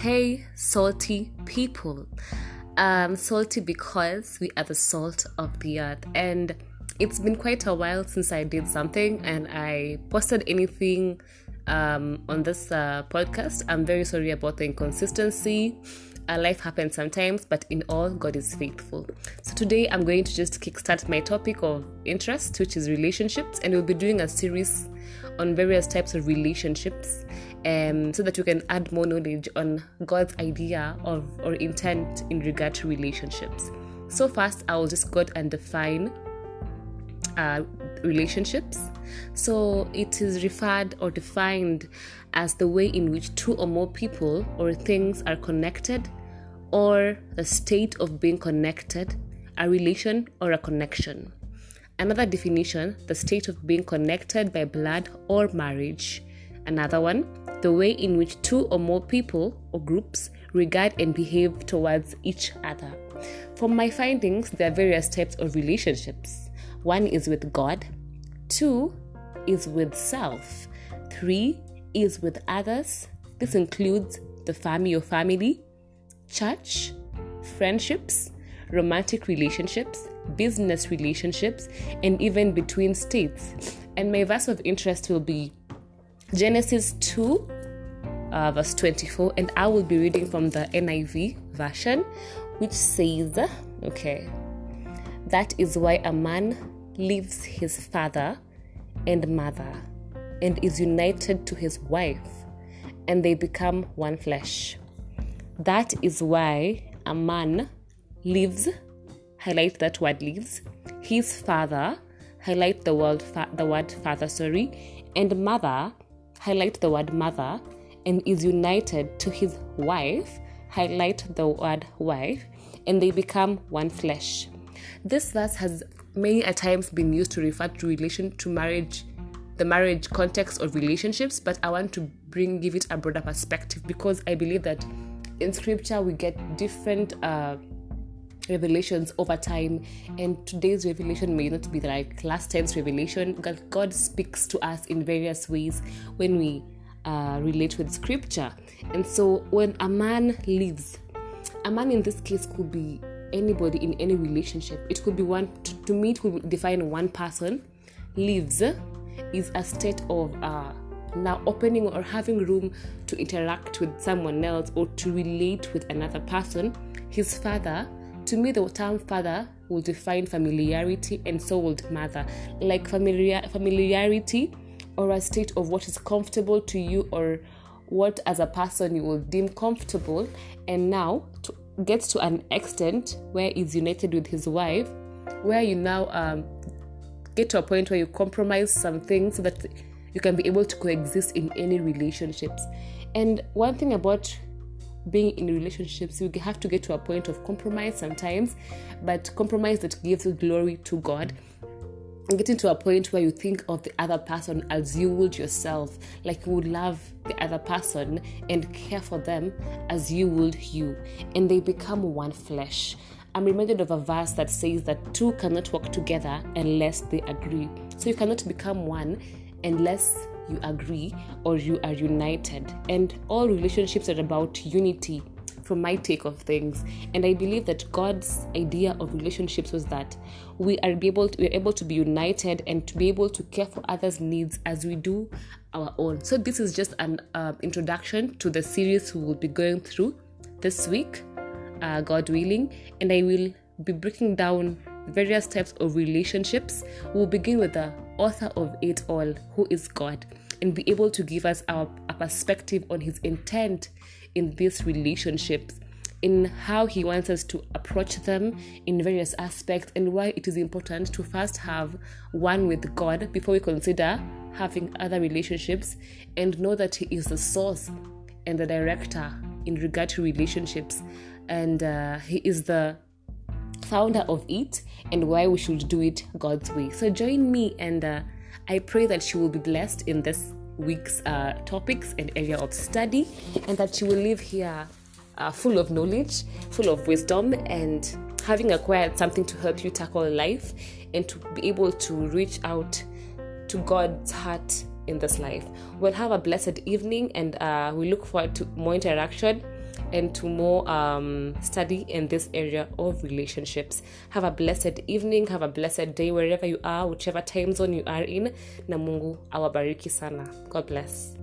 Hey, salty people. Um, salty because we are the salt of the earth, and it's been quite a while since I did something and I posted anything um, on this uh, podcast. I'm very sorry about the inconsistency. Uh, life happens sometimes, but in all, God is faithful. So today I'm going to just kickstart my topic of interest, which is relationships, and we'll be doing a series on various types of relationships um, so that you can add more knowledge on God's idea of or intent in regard to relationships. So first, I will just go and define uh, relationships. So it is referred or defined as the way in which two or more people or things are connected, or the state of being connected, a relation or a connection. Another definition, the state of being connected by blood or marriage. Another one, the way in which two or more people or groups regard and behave towards each other. From my findings, there are various types of relationships. One is with God, two is with self, three is with others. This includes the family or family, church, friendships, romantic relationships, business relationships, and even between states. And my verse of interest will be Genesis 2, uh, verse 24, and I will be reading from the NIV version, which says, okay, that is why a man leaves his father and mother and is united to his wife, and they become one flesh. That is why a man leaves, highlight that word leaves, his father, highlight the word, fa- the word father, sorry, and mother, highlight the word mother, and is united to his wife, highlight the word wife, and they become one flesh. This verse has many a times been used to refer to relation to marriage the marriage context of relationships but i want to bring give it a broader perspective because i believe that in scripture we get different uh, revelations over time. And today's revelation may not be like last time's revelation god, god speaks to us in various ways when we uh, relate with scripture. And so when a man leaves a man in this case could be anybody in any relationship. It could be one to, to me it could define one person leaves is a state of uh, now opening or having room to interact with someone else or to relate with another person. His father to me the term father will define familiarity and so would mother. Like familiar familiarity or a state of what is comfortable to you or what as a person you will deem comfortable. And now to gets to an extent where he's united with his wife where you now um, get to a point where you compromise some things so that you can be able to coexist in any relationships. And one thing about being in relationships you have to get to a point of compromise sometimes but compromise that gives glory to god getting to a point where you think of the other person as you would yourself, like you would love the other person and care for them as you would you, and they become one flesh. I'm reminded of a verse that says that two cannot work together unless they agree. So you cannot become one unless you agree or you are united. And all relationships are about unity from my take of things. And i believe that god's idea of relationships was that we are able to, we're able to be united and to be able to care for others needs as we do our own. So this is just an uh, introduction to the series we will be going through this week uh, god willing. And i will be breaking down various types of relationships. We'll begin with the author of it all who is god and be able to give us our a perspective on his intent in these relationships, in how He wants us to approach them in various aspects, and why it is important to first have one with God before we consider having other relationships, and know that He is the source and the director in regard to relationships, and uh, He is the founder of it, and why we should do it God's way. So join me, and uh, I pray that you will be blessed in this week's uh, topics and area of study, and that you will live here uh, full of knowledge, full of wisdom, and having acquired something to help you tackle life and to be able to reach out to God's heart in this life. We'll have a blessed evening, and uh, we look forward to more interaction and to more um, study in this area of relationships. Have a blessed evening, have a blessed day wherever you are, whichever time zone you are in. Na Mungu awabariki sana. God bless.